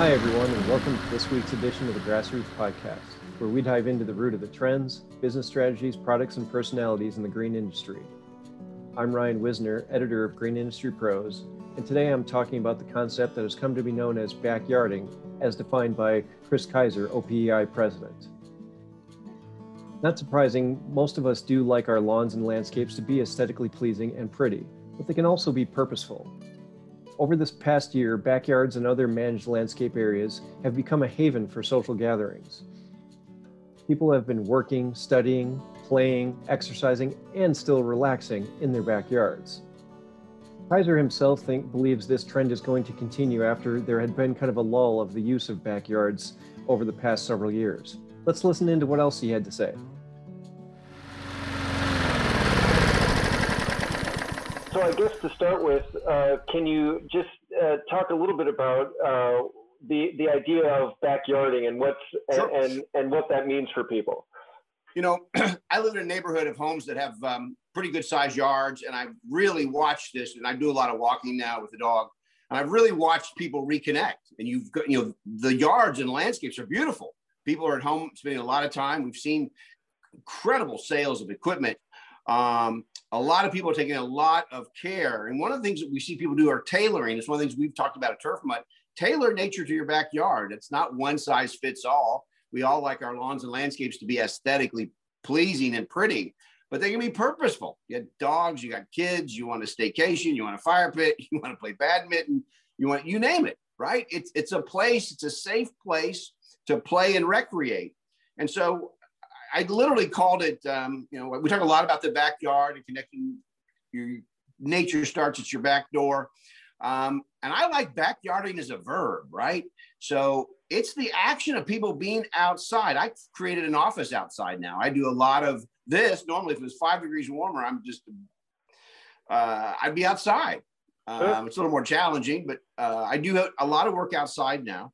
Hi, everyone, and welcome to this week's edition of the Grassroots Podcast, where we dive into the root of the trends, business strategies, products, and personalities in the green industry. I'm Ryan Wisner, editor of Green Industry Pros, and today I'm talking about the concept that has come to be known as backyarding, as defined by Kris Kiser, OPEI president. Not surprising, most of us do like our lawns and landscapes to be aesthetically pleasing and pretty, but they can also be purposeful. Over this past year, backyards and other managed landscape areas have become a haven for social gatherings. People have been working, studying, playing, exercising, and still relaxing in their backyards. Kiser himself think, believes this trend is going to continue after there had been kind of a lull of the use of backyards over the past several years. Let's listen into what else he had to say. So I guess to start with, uh, can you just uh, talk a little bit about uh, the the idea of backyarding and what's sure. and, and, and what that means for people? You know, I live in a neighborhood of homes that have um, pretty good sized yards, and I've really watched this. And I do a lot of walking now with the dog, and I've really watched people reconnect. And you've got, you know, the yards and landscapes are beautiful. People are at home spending a lot of time. We've seen incredible sales of equipment um, a lot of people are taking a lot of care. And one of the things that we see people do are tailoring. It's one of the things we've talked about at Turf Mutt. Tailor nature to your backyard. It's not one size fits all. We all like our lawns and landscapes to be aesthetically pleasing and pretty, but they can be purposeful. You got dogs, you got kids, you want a staycation, you want a fire pit, you want to play badminton, you want you name it, right? It's it's a place, it's a safe place to play and recreate. And so I literally called it, um, you know, we talk a lot about the backyard and connecting your nature starts at your back door. Um, and I like backyarding as a verb, right? So it's the action of people being outside. I created an office outside now. I do a lot of this. Normally, if it was five degrees warmer, I'm just, uh, I'd be outside. Um, it's a little more challenging, but uh, I do a lot of work outside now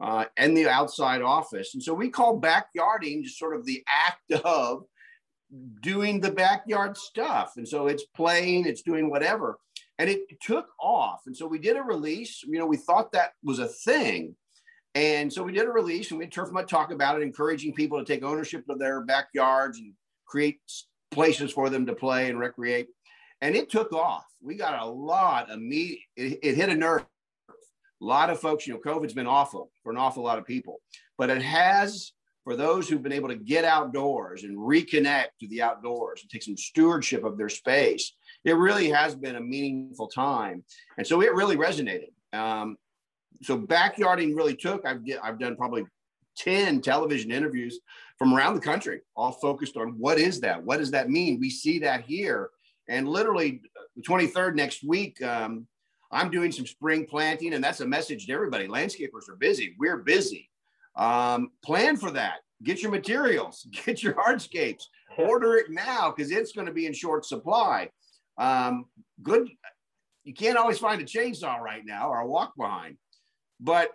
uh, and the outside office. And so we call backyarding just sort of the act of doing the backyard stuff. And so it's playing, it's doing whatever. And it took off. And so we did a release. You know, we thought that was a thing. And so we did a release and we Turf Mutt talk about it, encouraging people to take ownership of their backyards and create places for them to play and recreate. And it took off. We got a lot of meat. It, it hit a nerve a lot of folks, you know, COVID's been awful for an awful lot of people, but it has for those who've been able to get outdoors and reconnect to the outdoors and take some stewardship of their space. It really has been a meaningful time. And so it really resonated. Um, so backyarding really took, I've, I've done probably 10 television interviews from around the country, all focused on what is that? What does that mean? We see that here. And literally the 23rd next week, um, I'm doing some spring planting, and that's a message to everybody. Landscapers are busy. We're busy. Um, plan for that. Get your materials, get your hardscapes, order it now because it's going to be in short supply. Um, good. You can't always find a chainsaw right now or a walk behind, but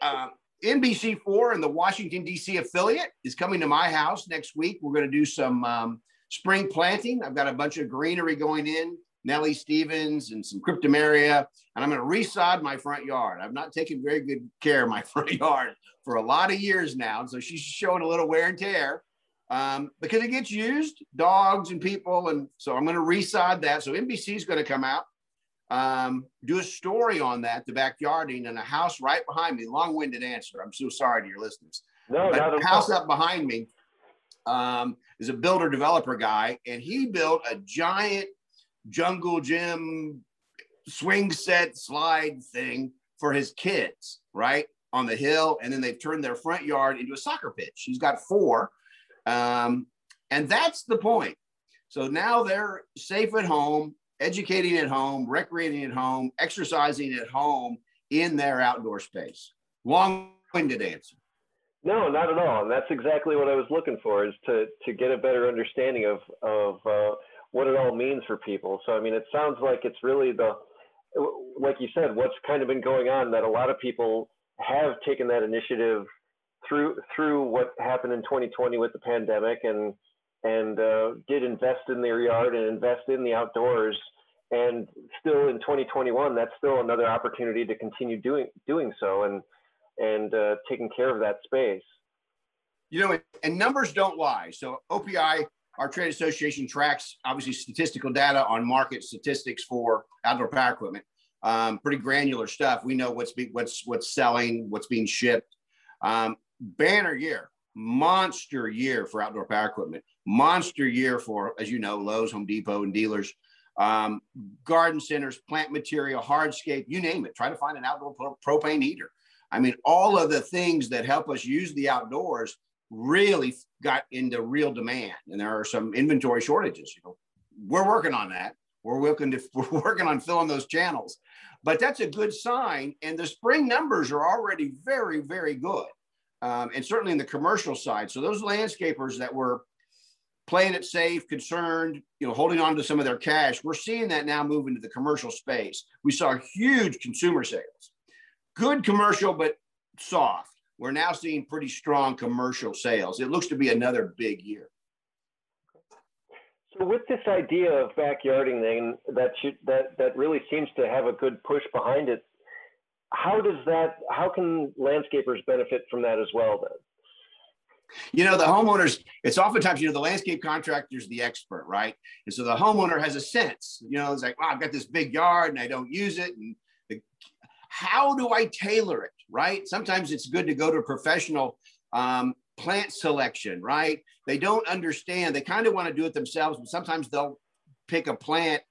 uh, NBC4 and the Washington, D.C. affiliate is coming to my house next week. We're going to do some um, spring planting. I've got a bunch of greenery going in Nellie Stevens and some cryptomeria, and I'm going to resod my front yard. I've not taken very good care of my front yard for a lot of years now, so she's showing a little wear and tear um, because it gets used, dogs and people, and so I'm going to resod that. So NBC is going to come out, um, do a story on that, the backyarding, and a house right behind me. Long-winded answer. I'm so sorry to your listeners. No, but not house up behind me um, is a builder developer guy, and he built a giant jungle gym swing set slide thing for his kids, right? On the hill. And then they've turned their front yard into a soccer pitch. He's got four. Um, and that's the point. So now they're safe at home, educating at home, recreating at home, exercising at home in their outdoor space. Long winded answer. No, not at all. And that's exactly what I was looking for is to, to get a better understanding of, of, uh, what it all means for people. So, I mean, it sounds like it's really the, like you said, what's kind of been going on that a lot of people have taken that initiative through through what happened in 2020 with the pandemic and and uh, did invest in their yard and invest in the outdoors. And still in 2021, that's still another opportunity to continue doing doing so. And and uh, taking care of that space. You know, and numbers don't lie. So OPEI, our trade association, tracks obviously statistical data on market statistics for outdoor power equipment. Um, pretty granular stuff. We know what's be, what's what's selling, what's being shipped. Um, banner year, monster year for outdoor power equipment. Monster year for, as you know, Lowe's, Home Depot, and dealers. Um, garden centers, plant material, hardscape, you name it. Try to find an outdoor propane heater. I mean, all of the things that help us use the outdoors really got into real demand, and there are some inventory shortages. You know, we're working on that. We're working to we're working on filling those channels, but that's a good sign. And the spring numbers are already very very good, um, and certainly in the commercial side. So those landscapers that were playing it safe, concerned, you know, holding on to some of their cash, we're seeing that now move into the commercial space. We saw huge consumer sales, good commercial, but soft we're now seeing pretty strong commercial sales. It looks to be another big year. So with this idea of backyarding thing that should, that that really seems to have a good push behind it, how does that how can landscapers benefit from that as well then? You know, the homeowners, it's oftentimes, you know, the landscape contractor's the expert, right? And so the homeowner has a sense, you know, it's like, wow, I've got this big yard and I don't use it. And the, how do I tailor it? Right? Sometimes it's good to go to professional um, plant selection, right? They don't understand. They kind of want to do it themselves, but sometimes they'll pick a plant,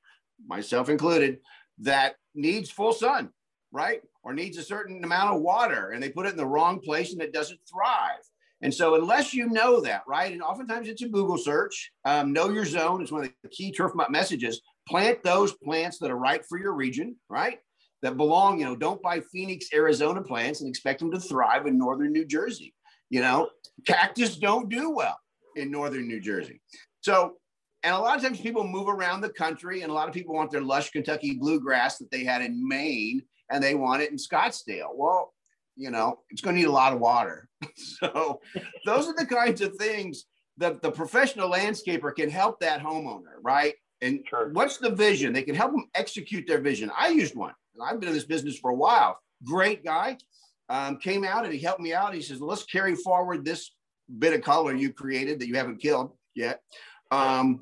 myself included, that needs full sun, right? Or needs a certain amount of water, and they put it in the wrong place and it doesn't thrive. And so, unless you know that, right? And oftentimes it's a Google search. Um, know your zone is one of the key turf messages. Plant those plants that are right for your region, right? That belong, you know, don't buy Phoenix, Arizona plants and expect them to thrive in northern New Jersey. You know, cactus don't do well in northern New Jersey. So, and a lot of times people move around the country, and a lot of people want their lush Kentucky bluegrass that they had in Maine and they want it in Scottsdale. Well, you know, it's going to need a lot of water. so, those are the kinds of things that the professional landscaper can help that homeowner, right? And sure. what's the vision? They can help them execute their vision. I used one. I've been in this business for a while. Great guy. Um, came out and he helped me out. He says, let's carry forward this bit of color you created that you haven't killed yet. Um,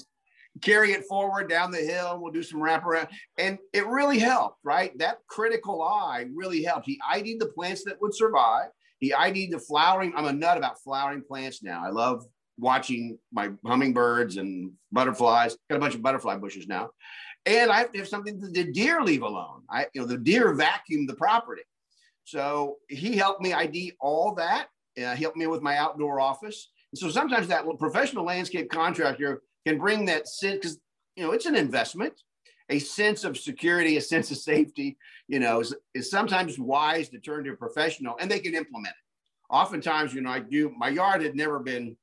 carry it forward down the hill. We'll do some wraparound. And it really helped, right? That critical eye really helped. He ID'd the plants that would survive. He ID'd the flowering. I'm a nut about flowering plants now. I love watching my hummingbirds and butterflies. Got a bunch of butterfly bushes now and I have to have something that the deer leave alone. I, you know, the deer vacuum the property. So he helped me ID all that. Uh, he helped me with my outdoor office. And so sometimes that professional landscape contractor can bring that sense because you know it's an investment, a sense of security, a sense of safety. You know, is, is sometimes wise to turn to a professional, and they can implement it. Oftentimes, you know, I do. My yard had never been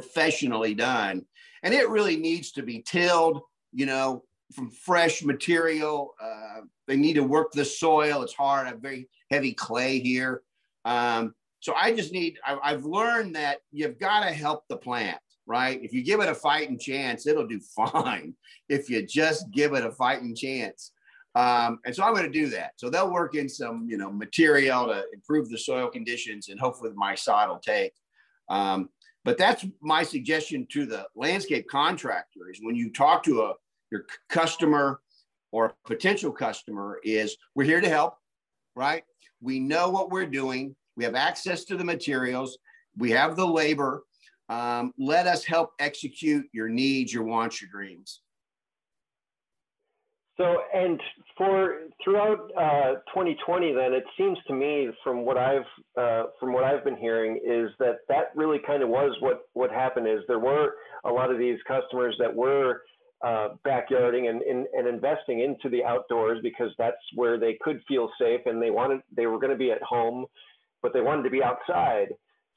professionally done, and it really needs to be tilled you know, from fresh material. Uh, they need to work the soil. It's hard. I have very heavy clay here. Um, so I just need, I, have learned that you've got to help the plant, right? If you give it a fighting chance, it'll do fine if you just give it a fighting chance. Um, and so I'm going to do that. So they'll work in some, you know, material to improve the soil conditions and hopefully my sod will take. Um, but that's my suggestion to the landscape contractor is when you talk to a your customer or a potential customer is we're here to help, right? We know what we're doing. We have access to the materials. We have the labor. Um, let us help execute your needs, your wants, your dreams. So, and for throughout uh, 2020, then it seems to me, from what I've uh, from what I've been hearing, is that that really kind of was what what happened. Is there were a lot of these customers that were uh, backyarding and, and, and, investing into the outdoors because that's where they could feel safe and they wanted they were going to be at home but they wanted to be outside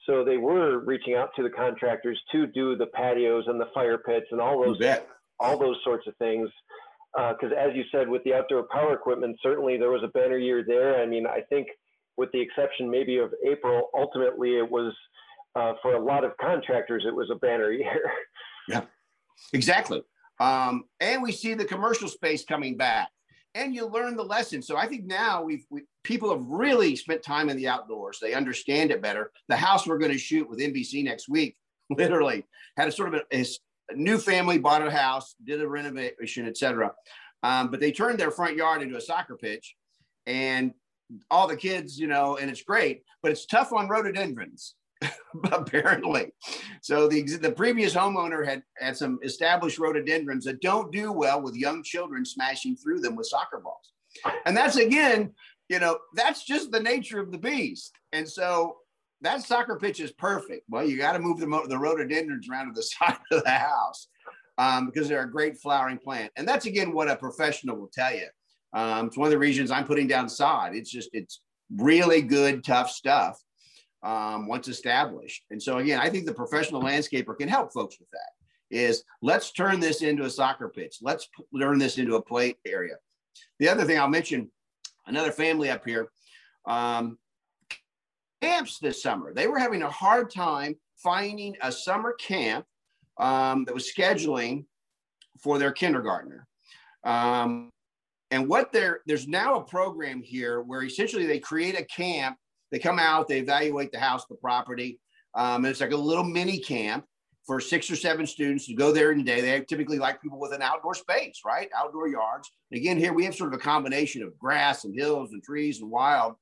so they were reaching out to the contractors to do the patios and the fire pits and all those all those sorts of things because uh, as you said with the outdoor power equipment certainly there was a banner year there i mean i think with the exception maybe of april ultimately it was uh, for a lot of contractors it was a banner year yeah exactly um, and we see the commercial space coming back. and you learn the lesson. So I think now we've we, people have really spent time in the outdoors. They understand it better. The house we're going to shoot with NBC next week, literally had a sort of a, a new family bought a house, did a renovation, etc. Um, but they turned their front yard into a soccer pitch, and all the kids, you know, and it's great, but it's tough on rhododendrons. apparently. So the the previous homeowner had had some established rhododendrons that don't do well with young children smashing through them with soccer balls. And that's again, you know, that's just the nature of the beast. And so that soccer pitch is perfect. Well, you got to move the, the rhododendrons around to the side of the house um, because they're a great flowering plant. And that's again what a professional will tell you. Um, it's one of the reasons I'm putting down sod. It's just it's really good, tough stuff um, once established. And so again, I think the professional landscaper can help folks with that. Is let's turn this into a soccer pitch. Let's turn this into a play area. The other thing I'll mention, another family up here, um, camps this summer. They were having a hard time finding a summer camp um, that was scheduling for their kindergartner. Um, and what there, there's now a program here where essentially they create a camp they come out, they evaluate the house, the property, um, and it's like a little mini camp for six or seven students to go there in a day. They typically like people with an outdoor space, right? Outdoor yards. And again, here we have sort of a combination of grass and hills and trees and wild.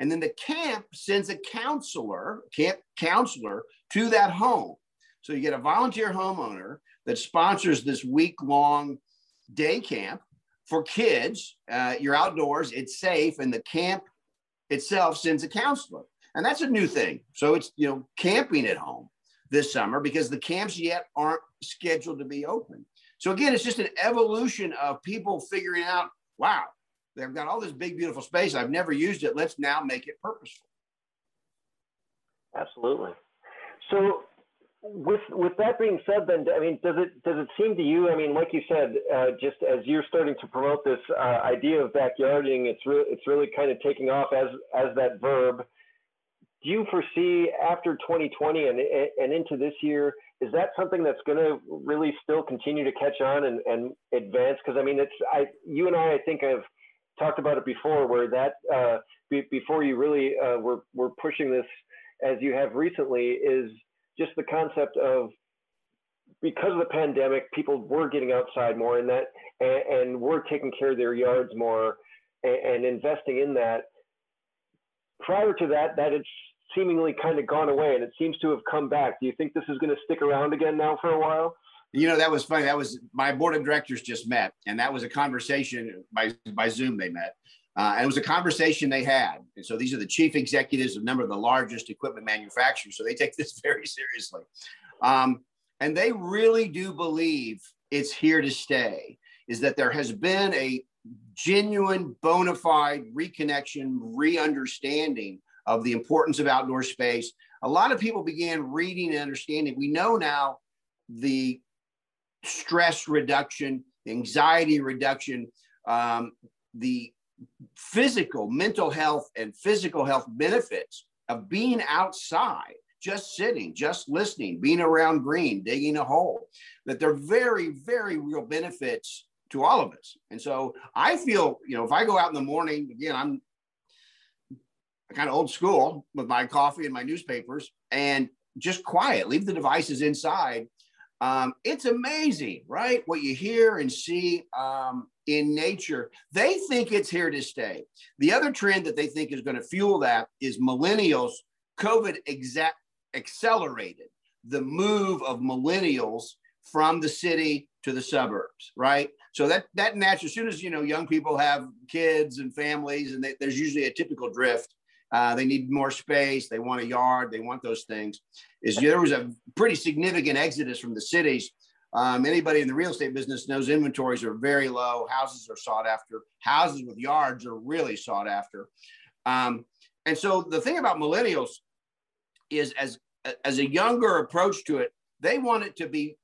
And then the camp sends a counselor, camp counselor to that home. So you get a volunteer homeowner that sponsors this week long day camp for kids. Uh, you're outdoors, it's safe, and the camp itself sends a counselor. And that's a new thing. So it's, you know, camping at home this summer because the camps yet aren't scheduled to be open. So again, it's just an evolution of people figuring out, wow, they've got all this big, beautiful space. I've never used it. Let's now make it purposeful. Absolutely. So with with that being said, then I mean, does it does it seem to you? I mean, like you said, uh, just as you're starting to promote this uh, idea of backyarding, it's really it's really kind of taking off as as that verb. Do you foresee after 2020 and and into this year, is that something that's going to really still continue to catch on and, and advance? Because I mean, it's I you and I I think have talked about it before, where that uh, be, before you really uh, were were pushing this as you have recently is just the concept of because of the pandemic, people were getting outside more and that and, and were taking care of their yards more and, and investing in that. Prior to that, that had seemingly kind of gone away and it seems to have come back. Do you think this is going to stick around again now for a while? You know, that was funny. That was my board of directors just met, and that was a conversation by by Zoom. They met, uh, and it was a conversation they had. And so these are the chief executives of a number of the largest equipment manufacturers. So they take this very seriously. Um, and they really do believe it's here to stay, is that there has been a genuine, bona fide reconnection, re understanding of the importance of outdoor space. A lot of people began reading and understanding. We know now the stress reduction, anxiety reduction, um, the physical, mental health, and physical health benefits of being outside, just sitting, just listening, being around green, digging a hole, that they're very, very real benefits to all of us. And so I feel, you know, if I go out in the morning, again, I'm kind of old school with my coffee and my newspapers and just quiet, leave the devices inside. Um, it's amazing, right? What you hear and see. Um, in nature, they think it's here to stay. The other trend that they think is going to fuel that is millennials. COVID exa- accelerated the move of millennials from the city to the suburbs, right? So that that naturally, as soon as you know young people have kids and families, and they, there's usually a typical drift. Uh, they need more space. They want a yard. They want those things. Is there was a pretty significant exodus from the cities um, anybody in the real estate business knows inventories are very low. Houses are sought after. Houses with yards are really sought after. Um, and so the thing about millennials is as as a younger approach to it, they want it to be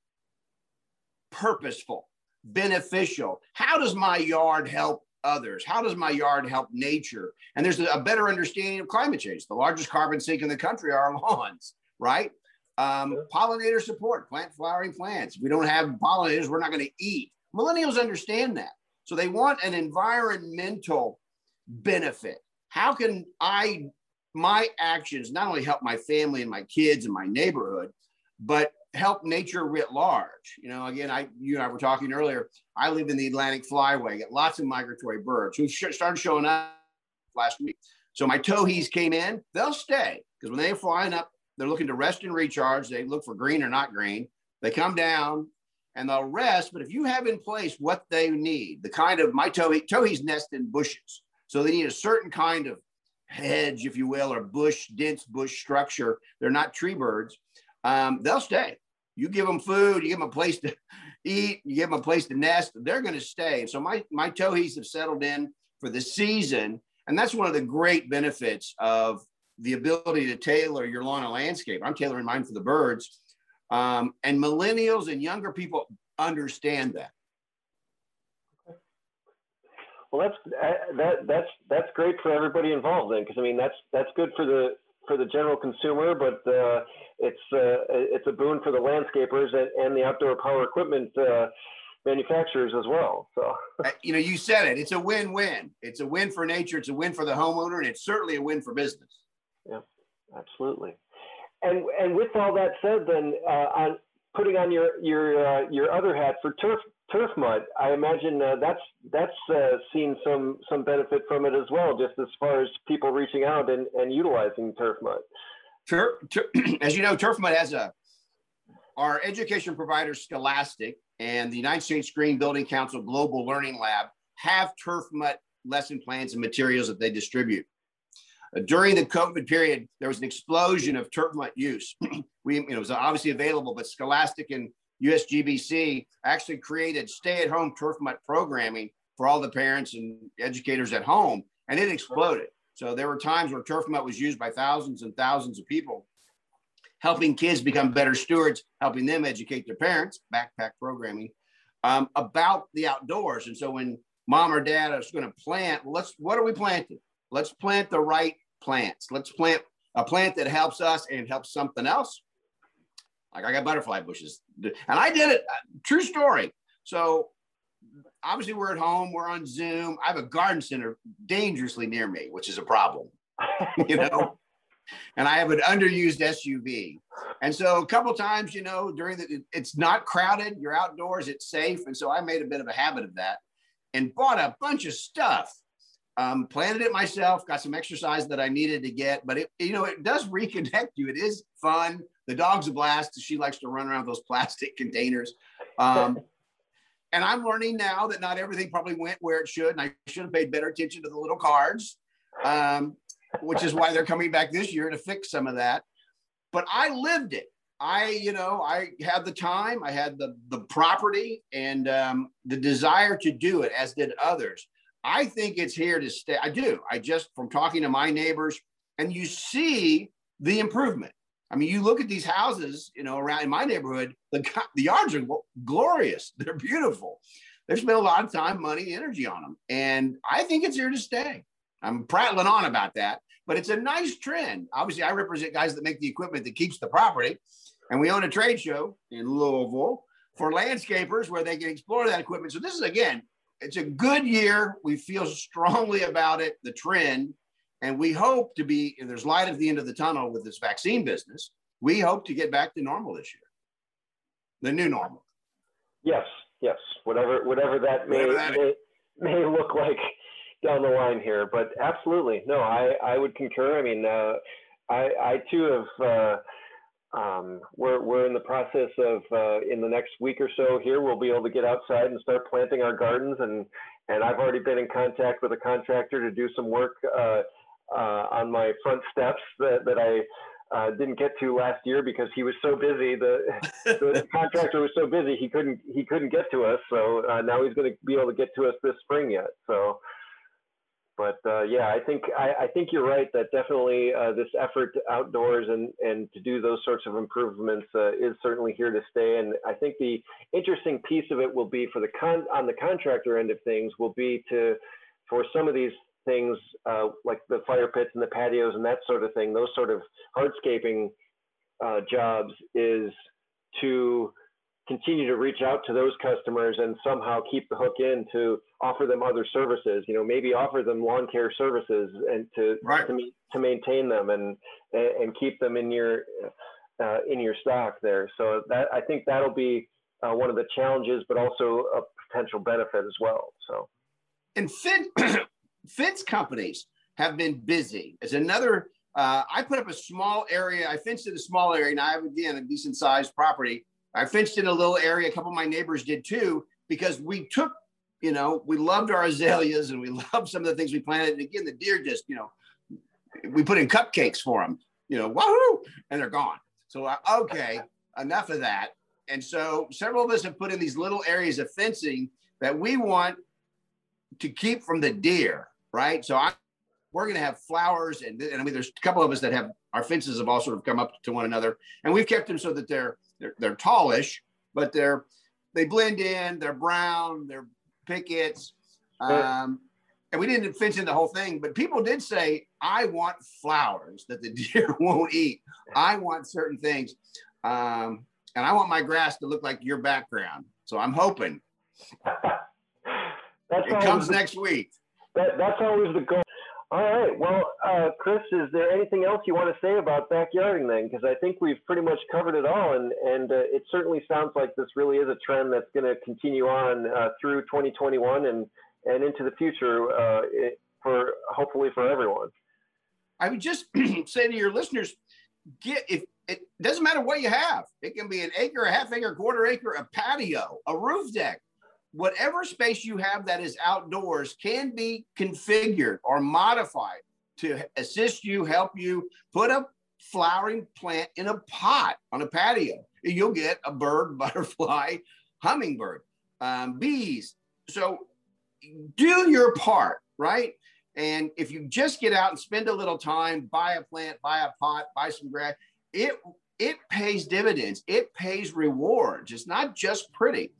purposeful, beneficial. How does my yard help others? How does my yard help nature? And there's a better understanding of climate change. The largest carbon sink in the country are lawns, right? Um, pollinator support, plant flowering plants. If we don't have pollinators, we're not going to eat. Millennials understand that. So they want an environmental benefit. How can I, my actions, not only help my family and my kids and my neighborhood, but help nature writ large. You know, again, I you and I were talking earlier. I live in the Atlantic Flyway, get lots of migratory birds who started showing up last week. So my towhees came in, they'll stay because when they're flying up, they're looking to rest and recharge. They look for green or not green. They come down and they'll rest. But if you have in place what they need, the kind of my towhee, towhees nest in bushes. So they need a certain kind of hedge, if you will, or bush, dense bush structure. They're not tree birds. Um, they'll stay. You give them food, you give them a place to eat, you give them a place to nest, they're going to stay. So my, my towhees have settled in for the season. And that's one of the great benefits of the ability to tailor your lawn and landscape. I'm tailoring mine for the birds. Um, and millennials and younger people understand that. Well, that's that that's that's great for everybody involved then, because I mean that's that's good for the for the general consumer, but uh, it's uh, it's a boon for the landscapers and, and the outdoor power equipment uh, manufacturers as well. So uh, you know, you said it. It's a win-win. It's a win for nature. It's a win for the homeowner, and it's certainly a win for business. Yeah, absolutely. And and with all that said, then uh, on putting on your your uh, your other hat for turf Turf Mutt, I imagine uh, that's that's uh, seen some some benefit from it as well, just as far as people reaching out and, and utilizing Turf Mutt. Turf, tur- as you know, Turf Mutt has a our education provider Scholastic and the United States Green Building Council Global Learning Lab have Turf Mutt lesson plans and materials that they distribute. Uh, during the COVID period, there was an explosion of Turf Mutt use. we, you know, it was obviously available, but Scholastic and USGBC actually created stay-at-home Turf Mutt programming for all the parents and educators at home, and it exploded. So there were times where Turf Mutt was used by thousands and thousands of people, helping kids become better stewards, helping them educate their parents, backpack programming, um, about the outdoors. And so when mom or dad is going to plant, let's what are we planting? Let's plant the right plants. Let's plant a plant that helps us and helps something else. Like I got butterfly bushes, and I did it. Uh, true story. So obviously we're at home. We're on Zoom. I have a garden center dangerously near me, which is a problem. you know. and I have an underused SUV. And so a couple times, you know, during the, it's not crowded, you're outdoors, it's safe. And so I made a bit of a habit of that and bought a bunch of stuff um, planted it myself, got some exercise that I needed to get, but it, you know, it does reconnect you. It is fun. The dog's a blast. She likes to run around those plastic containers. Um, and I'm learning now that not everything probably went where it should. And I should have paid better attention to the little cards, um, which is why they're coming back this year to fix some of that. But I lived it. I, you know, I had the time, I had the the property, and um, the desire to do it, as did others. I think it's here to stay. I do. I just, from talking to my neighbors, and you see the improvement. I mean, you look at these houses, you know, around in my neighborhood, the, the yards are glorious. They're beautiful. They've spent a lot of time, money, energy on them. And I think it's here to stay. I'm prattling on about that, but it's a nice trend. Obviously, I represent guys that make the equipment that keeps the property. And we own a trade show in Louisville for landscapers where they can explore that equipment. So this is, again, it's a good year. We feel strongly about it, the trend, and we hope to be. there's light at the end of the tunnel with this vaccine business. We hope to get back to normal this year, the new normal. Yes, yes, whatever whatever that may whatever that may, may, look like down the line here, but absolutely, no, I I would concur. I mean, uh, I I too have. Uh, um, we're, we're in the process of uh, in the next week or so here we'll be able to get outside and start planting our gardens and and I've already been in contact with a contractor to do some work uh, on my front steps that, that I uh, didn't get to last year because he was so busy. The, the contractor was so busy he couldn't he couldn't get to us. So uh, now he's going to be able to get to us this spring yet. So but uh, yeah, I think I, I, think you're right that definitely uh, this effort outdoors and and to do those sorts of improvements uh, is certainly here to stay. And I think the interesting piece of it will be for the con on the contractor end of things will be to for some of these things uh, like the fire pits and the patios and that sort of thing, those sort of hardscaping uh, jobs is to continue to reach out to those customers and somehow keep the hook in to offer them other services. You know, maybe offer them lawn care services and to right. to, to maintain them and and keep them in your uh, in your stock there. So that I think that'll be uh, one of the challenges, but also a potential benefit as well. So, and Fin Fence companies have been busy. It's another. Uh, I put up a small area. I fenced in a small area, and I have again a decent sized property. I fenced in a little area. A couple of my neighbors did too, because we took, you know, we loved our azaleas and we loved some of the things we planted. And again, the deer just, you know, we put in cupcakes for them, you know, wahoo, and they're gone. So uh, okay, enough of that. And so several of us have put in these little areas of fencing that we want to keep from the deer, right? So I, we're going to have flowers, and, and I mean, there's a couple of us that have our fences have all sort of come up to one another, and we've kept them so that they're they're, they're tallish, but they're they blend in. They're brown. They're pickets. Um, and we didn't fence in the whole thing, but people did say, I want flowers that the deer won't eat. I want certain things. Um, and I want my grass to look like your background. So I'm hoping that's it comes next week. That, that's always the goal. All right. Well, uh, Kris, is there anything else you want to say about backyarding then? Because I think we've pretty much covered it all, and and uh, it certainly sounds like this really is a trend that's going to continue on uh, through 2021 and and into the future uh, it, for hopefully for everyone. I would just say to your listeners, get if it doesn't matter what you have. It can be an acre, a half acre, quarter acre, a patio, a roof deck. Whatever space you have that is outdoors can be configured or modified to assist you, help you put a flowering plant in a pot on a patio. You'll get a bird, butterfly, hummingbird, um, bees. So do your part, right? And if you just get out and spend a little time, buy a plant, buy a pot, buy some grass, it it pays dividends. It pays rewards. It's not just pretty.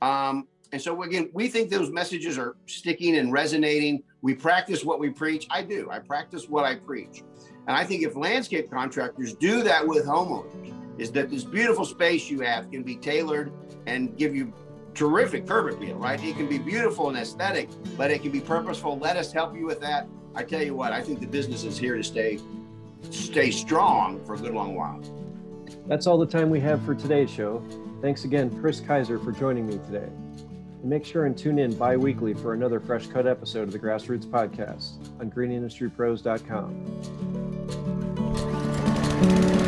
Um, and so again, we think those messages are sticking and resonating. We practice what we preach. I do. I practice what I preach. And I think if landscape contractors do that with homeowners, is that this beautiful space you have can be tailored and give you terrific curb appeal, right? It can be beautiful and aesthetic, but it can be purposeful. Let us help you with that. I tell you what, I think the business is here to stay stay strong for a good long while. That's all the time we have for today's show. Thanks again, Kris Kiser, for joining me today. And make sure and tune in bi weekly for another fresh cut episode of the Grassroots Podcast on greenindustrypros.com.